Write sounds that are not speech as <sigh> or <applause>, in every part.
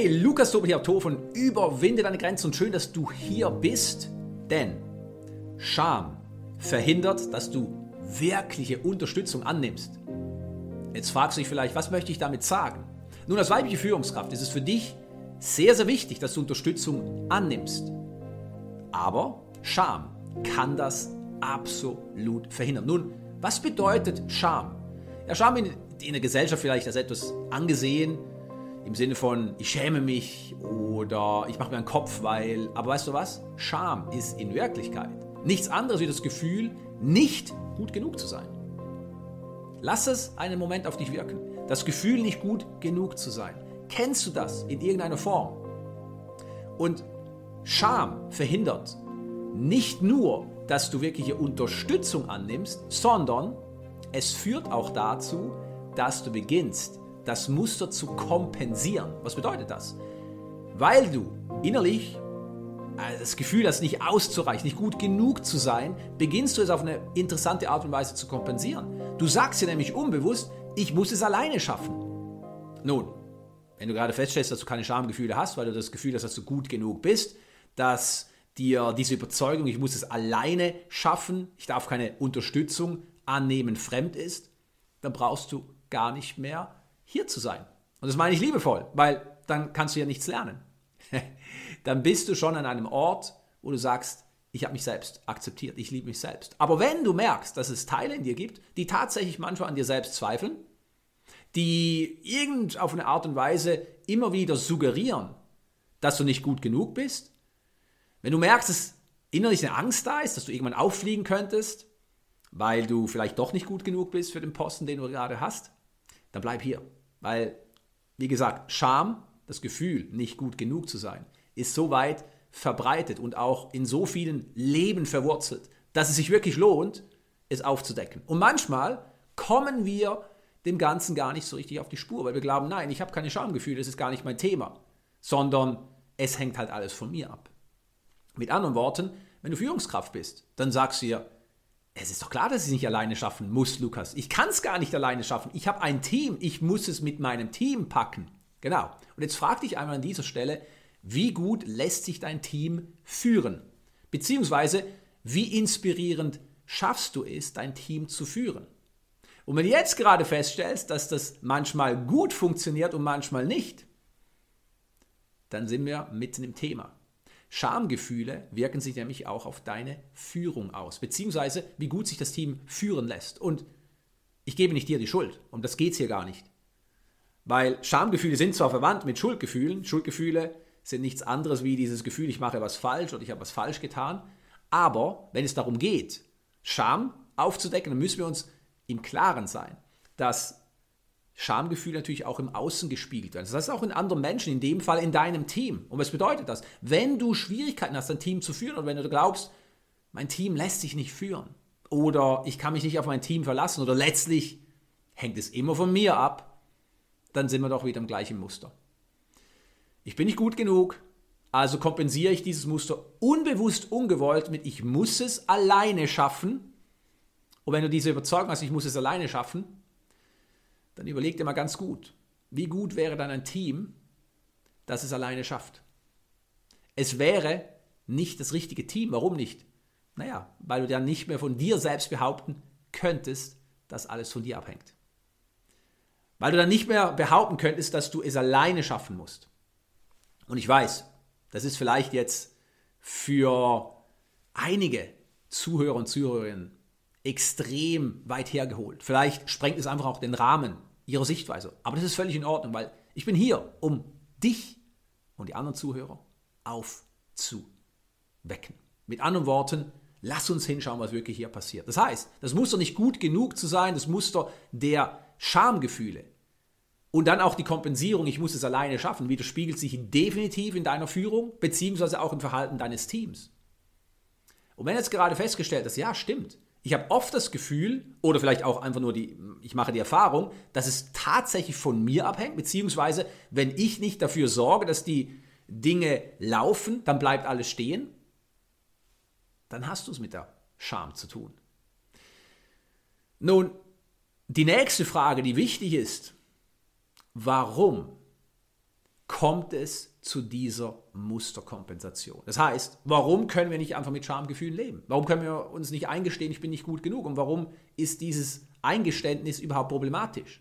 Hey, Lukas Tobel hier von Überwinde deine Grenzen und schön, dass du hier bist, denn Scham verhindert, dass du wirkliche Unterstützung annimmst. Jetzt fragst du dich vielleicht, was möchte ich damit sagen? Nun, als weibliche Führungskraft ist es für dich sehr, sehr wichtig, dass du Unterstützung annimmst. Aber Scham kann das absolut verhindern. Nun, was bedeutet Scham? Ja, Scham in, in der Gesellschaft vielleicht als etwas angesehen, im Sinne von, ich schäme mich oder ich mache mir einen Kopf, weil. Aber weißt du was? Scham ist in Wirklichkeit nichts anderes wie das Gefühl, nicht gut genug zu sein. Lass es einen Moment auf dich wirken. Das Gefühl, nicht gut genug zu sein. Kennst du das in irgendeiner Form? Und Scham verhindert nicht nur, dass du wirkliche Unterstützung annimmst, sondern es führt auch dazu, dass du beginnst, das Muster zu kompensieren. Was bedeutet das? Weil du innerlich äh, das Gefühl hast, nicht auszureichen, nicht gut genug zu sein, beginnst du es auf eine interessante Art und Weise zu kompensieren. Du sagst dir nämlich unbewusst, ich muss es alleine schaffen. Nun, wenn du gerade feststellst, dass du keine Schamgefühle hast, weil du das Gefühl hast, dass du gut genug bist, dass dir diese Überzeugung, ich muss es alleine schaffen, ich darf keine Unterstützung annehmen, fremd ist, dann brauchst du gar nicht mehr hier zu sein. Und das meine ich liebevoll, weil dann kannst du ja nichts lernen. <laughs> dann bist du schon an einem Ort, wo du sagst, ich habe mich selbst akzeptiert, ich liebe mich selbst. Aber wenn du merkst, dass es Teile in dir gibt, die tatsächlich manchmal an dir selbst zweifeln, die irgend auf eine Art und Weise immer wieder suggerieren, dass du nicht gut genug bist, wenn du merkst, dass innerlich eine Angst da ist, dass du irgendwann auffliegen könntest, weil du vielleicht doch nicht gut genug bist für den Posten, den du gerade hast, dann bleib hier. Weil, wie gesagt, Scham, das Gefühl, nicht gut genug zu sein, ist so weit verbreitet und auch in so vielen Leben verwurzelt, dass es sich wirklich lohnt, es aufzudecken. Und manchmal kommen wir dem Ganzen gar nicht so richtig auf die Spur, weil wir glauben, nein, ich habe keine Schamgefühle, das ist gar nicht mein Thema, sondern es hängt halt alles von mir ab. Mit anderen Worten, wenn du Führungskraft bist, dann sagst du dir, es ist doch klar, dass ich es nicht alleine schaffen muss, Lukas. Ich kann es gar nicht alleine schaffen. Ich habe ein Team. Ich muss es mit meinem Team packen. Genau. Und jetzt frag dich einmal an dieser Stelle, wie gut lässt sich dein Team führen? Beziehungsweise, wie inspirierend schaffst du es, dein Team zu führen? Und wenn du jetzt gerade feststellst, dass das manchmal gut funktioniert und manchmal nicht, dann sind wir mitten im Thema. Schamgefühle wirken sich nämlich auch auf deine Führung aus, beziehungsweise wie gut sich das Team führen lässt. Und ich gebe nicht dir die Schuld, um das geht es hier gar nicht. Weil Schamgefühle sind zwar verwandt mit Schuldgefühlen, Schuldgefühle sind nichts anderes wie dieses Gefühl, ich mache was falsch oder ich habe was falsch getan, aber wenn es darum geht, Scham aufzudecken, dann müssen wir uns im Klaren sein, dass Schamgefühl natürlich auch im Außen gespiegelt werden. Das heißt auch in anderen Menschen, in dem Fall in deinem Team. Und was bedeutet das? Wenn du Schwierigkeiten hast, dein Team zu führen oder wenn du glaubst, mein Team lässt sich nicht führen oder ich kann mich nicht auf mein Team verlassen oder letztlich hängt es immer von mir ab, dann sind wir doch wieder im gleichen Muster. Ich bin nicht gut genug, also kompensiere ich dieses Muster unbewusst, ungewollt mit ich muss es alleine schaffen. Und wenn du diese Überzeugung hast, ich muss es alleine schaffen, dann überleg dir mal ganz gut, wie gut wäre dann ein Team, das es alleine schafft. Es wäre nicht das richtige Team. Warum nicht? Naja, weil du dann nicht mehr von dir selbst behaupten könntest, dass alles von dir abhängt. Weil du dann nicht mehr behaupten könntest, dass du es alleine schaffen musst. Und ich weiß, das ist vielleicht jetzt für einige Zuhörer und Zuhörerinnen extrem weit hergeholt. Vielleicht sprengt es einfach auch den Rahmen ihrer Sichtweise. Aber das ist völlig in Ordnung, weil ich bin hier, um dich und die anderen Zuhörer aufzuwecken. Mit anderen Worten, lass uns hinschauen, was wirklich hier passiert. Das heißt, das Muster nicht gut genug zu sein, das Muster der Schamgefühle und dann auch die Kompensierung, ich muss es alleine schaffen, widerspiegelt sich definitiv in deiner Führung, beziehungsweise auch im Verhalten deines Teams. Und wenn jetzt gerade festgestellt ist, ja, stimmt, ich habe oft das Gefühl, oder vielleicht auch einfach nur die, ich mache die Erfahrung, dass es tatsächlich von mir abhängt, beziehungsweise wenn ich nicht dafür sorge, dass die Dinge laufen, dann bleibt alles stehen, dann hast du es mit der Scham zu tun. Nun, die nächste Frage, die wichtig ist, warum kommt es zu dieser Musterkompensation. Das heißt, warum können wir nicht einfach mit Schamgefühlen leben? Warum können wir uns nicht eingestehen, ich bin nicht gut genug? Und warum ist dieses Eingeständnis überhaupt problematisch?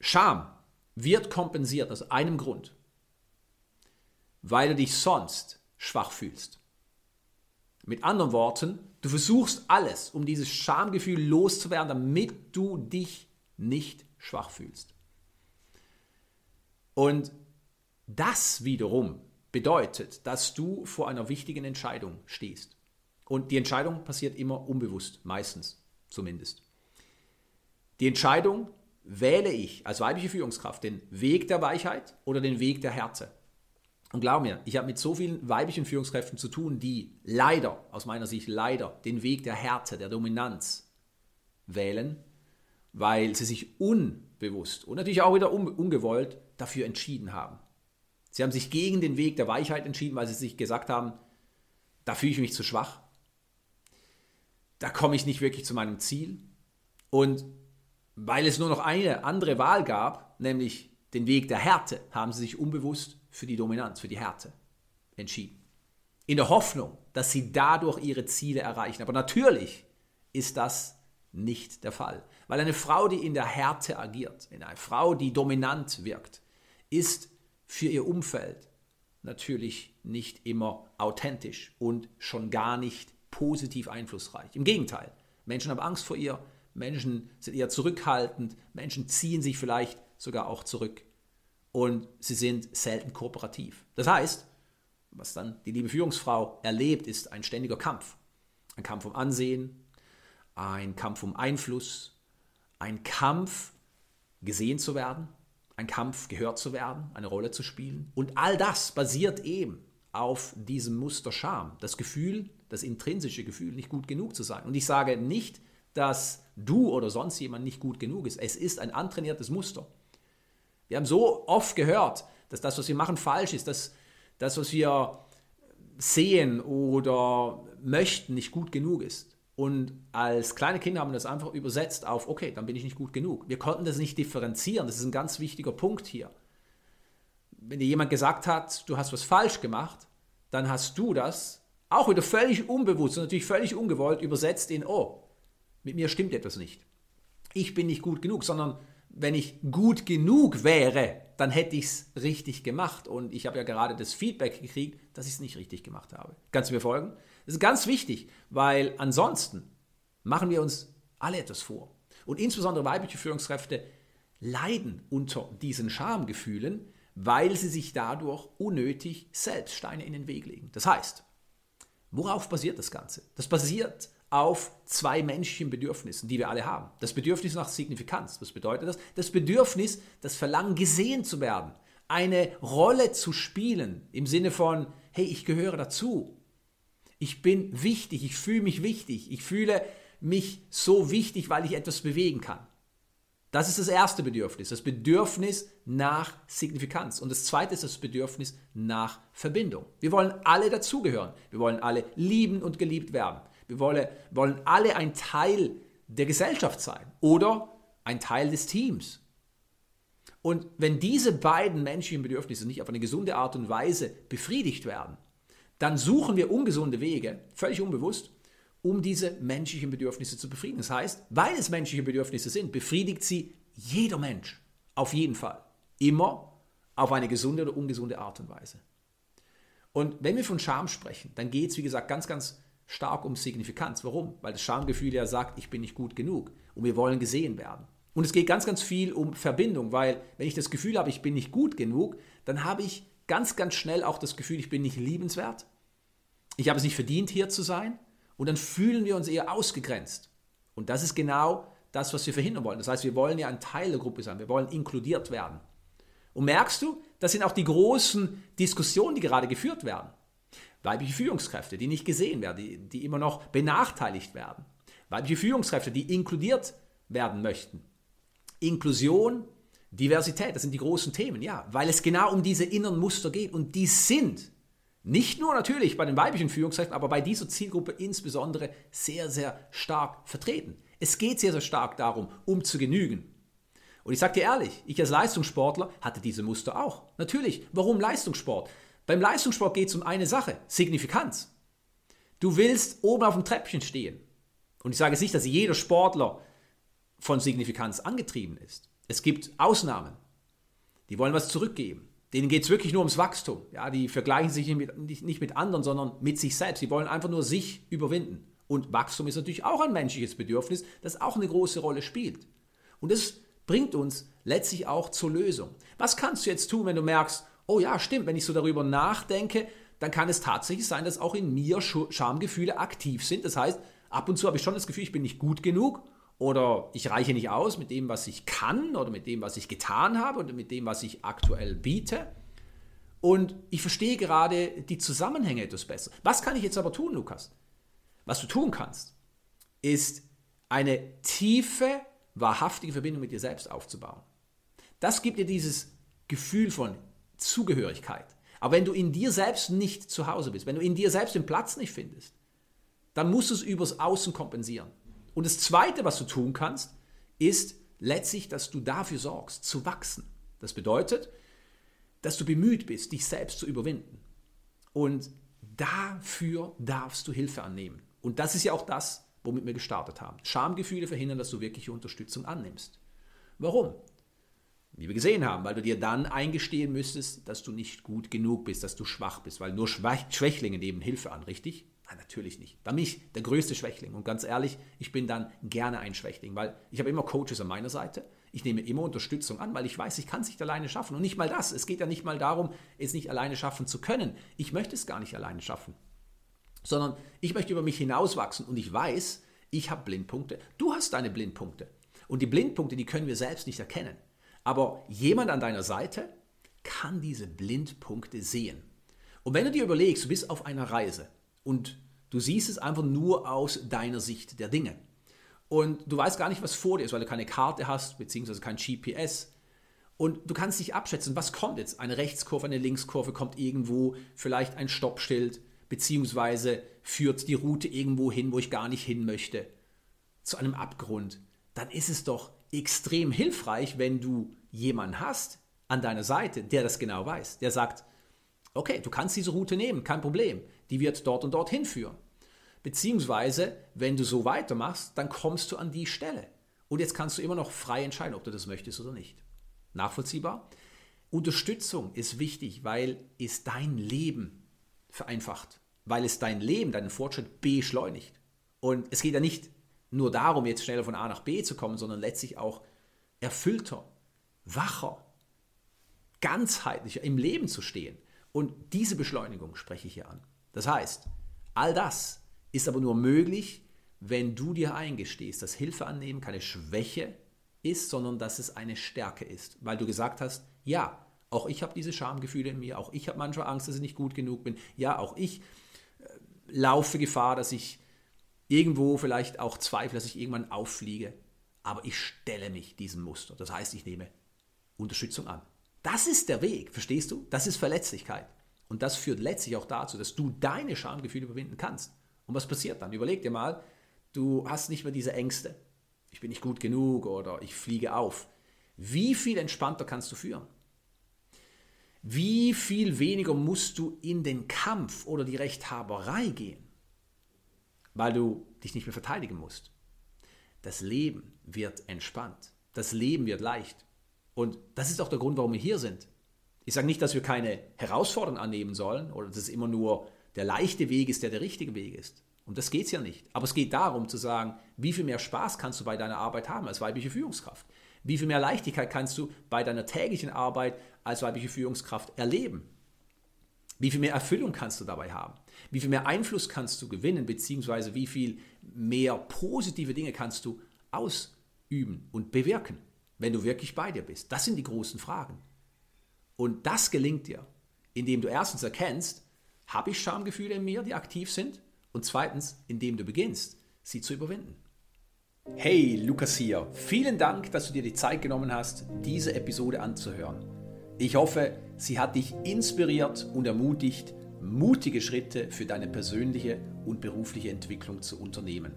Scham wird kompensiert aus einem Grund, weil du dich sonst schwach fühlst. Mit anderen Worten, du versuchst alles, um dieses Schamgefühl loszuwerden, damit du dich nicht schwach fühlst. Und das wiederum bedeutet, dass du vor einer wichtigen Entscheidung stehst. Und die Entscheidung passiert immer unbewusst, meistens zumindest. Die Entscheidung, wähle ich als weibliche Führungskraft den Weg der Weichheit oder den Weg der Härte? Und glaub mir, ich habe mit so vielen weiblichen Führungskräften zu tun, die leider, aus meiner Sicht leider, den Weg der Härte, der Dominanz wählen, weil sie sich unbewusst und natürlich auch wieder ungewollt dafür entschieden haben. Sie haben sich gegen den Weg der Weichheit entschieden, weil sie sich gesagt haben, da fühle ich mich zu schwach. Da komme ich nicht wirklich zu meinem Ziel. Und weil es nur noch eine andere Wahl gab, nämlich den Weg der Härte, haben sie sich unbewusst für die Dominanz, für die Härte entschieden. In der Hoffnung, dass sie dadurch ihre Ziele erreichen. Aber natürlich ist das nicht der Fall. Weil eine Frau, die in der Härte agiert, eine Frau, die dominant wirkt, ist für ihr Umfeld natürlich nicht immer authentisch und schon gar nicht positiv einflussreich. Im Gegenteil, Menschen haben Angst vor ihr, Menschen sind eher zurückhaltend, Menschen ziehen sich vielleicht sogar auch zurück und sie sind selten kooperativ. Das heißt, was dann die liebe Führungsfrau erlebt, ist ein ständiger Kampf. Ein Kampf um Ansehen, ein Kampf um Einfluss, ein Kampf gesehen zu werden, ein Kampf gehört zu werden, eine Rolle zu spielen. Und all das basiert eben auf diesem Muster Scham, das Gefühl, das intrinsische Gefühl, nicht gut genug zu sein. Und ich sage nicht, dass du oder sonst jemand nicht gut genug ist. Es ist ein antrainiertes Muster. Wir haben so oft gehört, dass das, was wir machen, falsch ist, dass das, was wir sehen oder möchten, nicht gut genug ist. Und als kleine Kinder haben wir das einfach übersetzt auf, okay, dann bin ich nicht gut genug. Wir konnten das nicht differenzieren. Das ist ein ganz wichtiger Punkt hier. Wenn dir jemand gesagt hat, du hast was falsch gemacht, dann hast du das auch wieder völlig unbewusst und natürlich völlig ungewollt übersetzt in, oh, mit mir stimmt etwas nicht. Ich bin nicht gut genug, sondern wenn ich gut genug wäre, dann hätte ich es richtig gemacht. Und ich habe ja gerade das Feedback gekriegt, dass ich es nicht richtig gemacht habe. Kannst du mir folgen? Das ist ganz wichtig, weil ansonsten machen wir uns alle etwas vor. Und insbesondere weibliche Führungskräfte leiden unter diesen Schamgefühlen, weil sie sich dadurch unnötig selbst Steine in den Weg legen. Das heißt, worauf basiert das Ganze? Das basiert auf zwei menschlichen Bedürfnissen, die wir alle haben. Das Bedürfnis nach Signifikanz. Was bedeutet das? Das Bedürfnis, das Verlangen, gesehen zu werden, eine Rolle zu spielen im Sinne von, hey, ich gehöre dazu, ich bin wichtig, ich fühle mich wichtig, ich fühle mich so wichtig, weil ich etwas bewegen kann. Das ist das erste Bedürfnis, das Bedürfnis nach Signifikanz. Und das zweite ist das Bedürfnis nach Verbindung. Wir wollen alle dazugehören. Wir wollen alle lieben und geliebt werden. Wir wollen, wollen alle ein Teil der Gesellschaft sein oder ein Teil des Teams. Und wenn diese beiden menschlichen Bedürfnisse nicht auf eine gesunde Art und Weise befriedigt werden, dann suchen wir ungesunde Wege, völlig unbewusst, um diese menschlichen Bedürfnisse zu befriedigen. Das heißt, weil es menschliche Bedürfnisse sind, befriedigt sie jeder Mensch. Auf jeden Fall. Immer auf eine gesunde oder ungesunde Art und Weise. Und wenn wir von Scham sprechen, dann geht es, wie gesagt, ganz, ganz stark um Signifikanz. Warum? Weil das Schamgefühl ja sagt, ich bin nicht gut genug und wir wollen gesehen werden. Und es geht ganz, ganz viel um Verbindung, weil wenn ich das Gefühl habe, ich bin nicht gut genug, dann habe ich ganz, ganz schnell auch das Gefühl, ich bin nicht liebenswert. Ich habe es nicht verdient, hier zu sein. Und dann fühlen wir uns eher ausgegrenzt. Und das ist genau das, was wir verhindern wollen. Das heißt, wir wollen ja ein Teil der Gruppe sein. Wir wollen inkludiert werden. Und merkst du, das sind auch die großen Diskussionen, die gerade geführt werden. Weibliche Führungskräfte, die nicht gesehen werden, die, die immer noch benachteiligt werden. Weibliche Führungskräfte, die inkludiert werden möchten. Inklusion Diversität, das sind die großen Themen, ja, weil es genau um diese inneren Muster geht und die sind nicht nur natürlich bei den weiblichen Führungskräften, aber bei dieser Zielgruppe insbesondere sehr, sehr stark vertreten. Es geht sehr, sehr stark darum, um zu genügen. Und ich sage dir ehrlich, ich als Leistungssportler hatte diese Muster auch. Natürlich, warum Leistungssport? Beim Leistungssport geht es um eine Sache, Signifikanz. Du willst oben auf dem Treppchen stehen. Und ich sage jetzt nicht, dass jeder Sportler von Signifikanz angetrieben ist. Es gibt Ausnahmen. Die wollen was zurückgeben. Denen geht es wirklich nur ums Wachstum. Ja, die vergleichen sich nicht, nicht mit anderen, sondern mit sich selbst. Die wollen einfach nur sich überwinden. Und Wachstum ist natürlich auch ein menschliches Bedürfnis, das auch eine große Rolle spielt. Und das bringt uns letztlich auch zur Lösung. Was kannst du jetzt tun, wenn du merkst, oh ja, stimmt, wenn ich so darüber nachdenke, dann kann es tatsächlich sein, dass auch in mir Schamgefühle aktiv sind. Das heißt, ab und zu habe ich schon das Gefühl, ich bin nicht gut genug oder ich reiche nicht aus mit dem, was ich kann oder mit dem, was ich getan habe oder mit dem, was ich aktuell biete. Und ich verstehe gerade die Zusammenhänge etwas besser. Was kann ich jetzt aber tun, Lukas? Was du tun kannst, ist eine tiefe, wahrhaftige Verbindung mit dir selbst aufzubauen. Das gibt dir dieses Gefühl von Zugehörigkeit. Aber wenn du in dir selbst nicht zu Hause bist, wenn du in dir selbst den Platz nicht findest, dann musst du es übers Außen kompensieren. Und das Zweite, was du tun kannst, ist letztlich, dass du dafür sorgst, zu wachsen. Das bedeutet, dass du bemüht bist, dich selbst zu überwinden. Und dafür darfst du Hilfe annehmen. Und das ist ja auch das, womit wir gestartet haben. Schamgefühle verhindern, dass du wirkliche Unterstützung annimmst. Warum? Wie wir gesehen haben, weil du dir dann eingestehen müsstest, dass du nicht gut genug bist, dass du schwach bist, weil nur Schwächlinge nehmen Hilfe an, richtig? Nein, natürlich nicht. Dann bin ich der größte Schwächling. Und ganz ehrlich, ich bin dann gerne ein Schwächling, weil ich habe immer Coaches an meiner Seite. Ich nehme immer Unterstützung an, weil ich weiß, ich kann es nicht alleine schaffen. Und nicht mal das. Es geht ja nicht mal darum, es nicht alleine schaffen zu können. Ich möchte es gar nicht alleine schaffen. Sondern ich möchte über mich hinauswachsen und ich weiß, ich habe Blindpunkte. Du hast deine Blindpunkte. Und die Blindpunkte, die können wir selbst nicht erkennen. Aber jemand an deiner Seite kann diese Blindpunkte sehen. Und wenn du dir überlegst, du bist auf einer Reise und du siehst es einfach nur aus deiner Sicht der Dinge. Und du weißt gar nicht, was vor dir ist, weil du keine Karte hast, beziehungsweise kein GPS. Und du kannst nicht abschätzen, was kommt jetzt. Eine Rechtskurve, eine Linkskurve, kommt irgendwo vielleicht ein Stoppschild, beziehungsweise führt die Route irgendwo hin, wo ich gar nicht hin möchte, zu einem Abgrund. Dann ist es doch extrem hilfreich, wenn du jemanden hast an deiner Seite, der das genau weiß, der sagt, okay, du kannst diese Route nehmen, kein Problem, die wird dort und dort hinführen. Beziehungsweise, wenn du so weitermachst, dann kommst du an die Stelle. Und jetzt kannst du immer noch frei entscheiden, ob du das möchtest oder nicht. Nachvollziehbar? Unterstützung ist wichtig, weil es dein Leben vereinfacht, weil es dein Leben, deinen Fortschritt beschleunigt. Und es geht ja nicht nur darum, jetzt schneller von A nach B zu kommen, sondern letztlich auch erfüllter, wacher, ganzheitlicher im Leben zu stehen. Und diese Beschleunigung spreche ich hier an. Das heißt, all das ist aber nur möglich, wenn du dir eingestehst, dass Hilfe annehmen keine Schwäche ist, sondern dass es eine Stärke ist. Weil du gesagt hast, ja, auch ich habe diese Schamgefühle in mir, auch ich habe manchmal Angst, dass ich nicht gut genug bin. Ja, auch ich äh, laufe Gefahr, dass ich irgendwo vielleicht auch zweifle, dass ich irgendwann auffliege. Aber ich stelle mich diesem Muster. Das heißt, ich nehme Unterstützung an. Das ist der Weg, verstehst du? Das ist Verletzlichkeit. Und das führt letztlich auch dazu, dass du deine Schamgefühle überwinden kannst. Und was passiert dann? Überleg dir mal, du hast nicht mehr diese Ängste. Ich bin nicht gut genug oder ich fliege auf. Wie viel entspannter kannst du führen? Wie viel weniger musst du in den Kampf oder die Rechthaberei gehen, weil du dich nicht mehr verteidigen musst? Das Leben wird entspannt. Das Leben wird leicht. Und das ist auch der Grund, warum wir hier sind. Ich sage nicht, dass wir keine Herausforderungen annehmen sollen oder dass es immer nur der leichte Weg ist, der der richtige Weg ist. Um das geht es ja nicht. Aber es geht darum zu sagen, wie viel mehr Spaß kannst du bei deiner Arbeit haben als weibliche Führungskraft? Wie viel mehr Leichtigkeit kannst du bei deiner täglichen Arbeit als weibliche Führungskraft erleben? Wie viel mehr Erfüllung kannst du dabei haben? Wie viel mehr Einfluss kannst du gewinnen, beziehungsweise wie viel mehr positive Dinge kannst du ausüben und bewirken, wenn du wirklich bei dir bist? Das sind die großen Fragen. Und das gelingt dir, indem du erstens erkennst, habe ich Schamgefühle in mir, die aktiv sind? Und zweitens, indem du beginnst, sie zu überwinden. Hey, Lukas hier. Vielen Dank, dass du dir die Zeit genommen hast, diese Episode anzuhören. Ich hoffe, sie hat dich inspiriert und ermutigt, mutige Schritte für deine persönliche und berufliche Entwicklung zu unternehmen.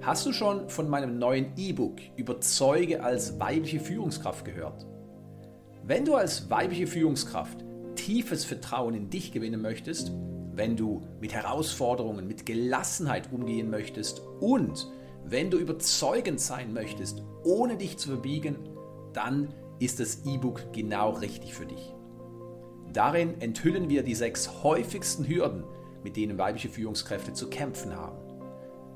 Hast du schon von meinem neuen E-Book Überzeuge als weibliche Führungskraft gehört? Wenn du als weibliche Führungskraft tiefes Vertrauen in dich gewinnen möchtest, wenn du mit Herausforderungen mit Gelassenheit umgehen möchtest und wenn du überzeugend sein möchtest, ohne dich zu verbiegen, dann ist das E-Book genau richtig für dich. Darin enthüllen wir die sechs häufigsten Hürden, mit denen weibliche Führungskräfte zu kämpfen haben.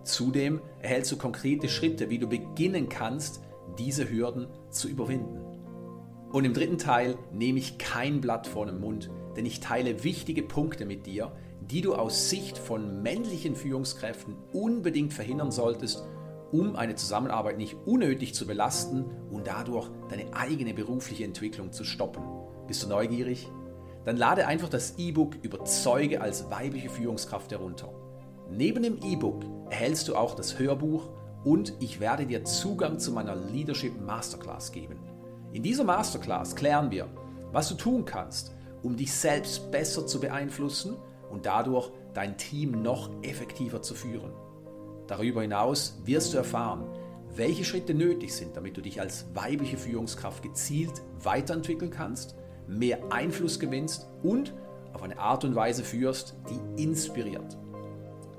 Zudem erhältst du konkrete Schritte, wie du beginnen kannst, diese Hürden zu überwinden. Und im dritten Teil nehme ich kein Blatt vor den Mund, denn ich teile wichtige Punkte mit dir, die du aus Sicht von männlichen Führungskräften unbedingt verhindern solltest, um eine Zusammenarbeit nicht unnötig zu belasten und dadurch deine eigene berufliche Entwicklung zu stoppen. Bist du neugierig? Dann lade einfach das E-Book Überzeuge als weibliche Führungskraft herunter. Neben dem E-Book erhältst du auch das Hörbuch und ich werde dir Zugang zu meiner Leadership Masterclass geben. In dieser Masterclass klären wir, was du tun kannst, um dich selbst besser zu beeinflussen und dadurch dein Team noch effektiver zu führen. Darüber hinaus wirst du erfahren, welche Schritte nötig sind, damit du dich als weibliche Führungskraft gezielt weiterentwickeln kannst, mehr Einfluss gewinnst und auf eine Art und Weise führst, die inspiriert.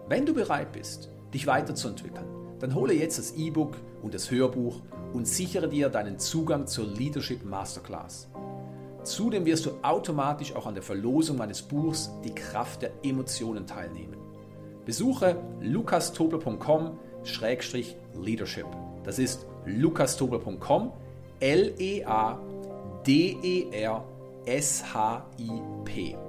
Wenn du bereit bist, dich weiterzuentwickeln, dann hole jetzt das E-Book und das Hörbuch und sichere dir deinen Zugang zur Leadership Masterclass. Zudem wirst du automatisch auch an der Verlosung meines Buchs Die Kraft der Emotionen teilnehmen. Besuche lukastobel.com-leadership. Das ist lukastobel.com, L-E-A-D-E-R-S-H-I-P.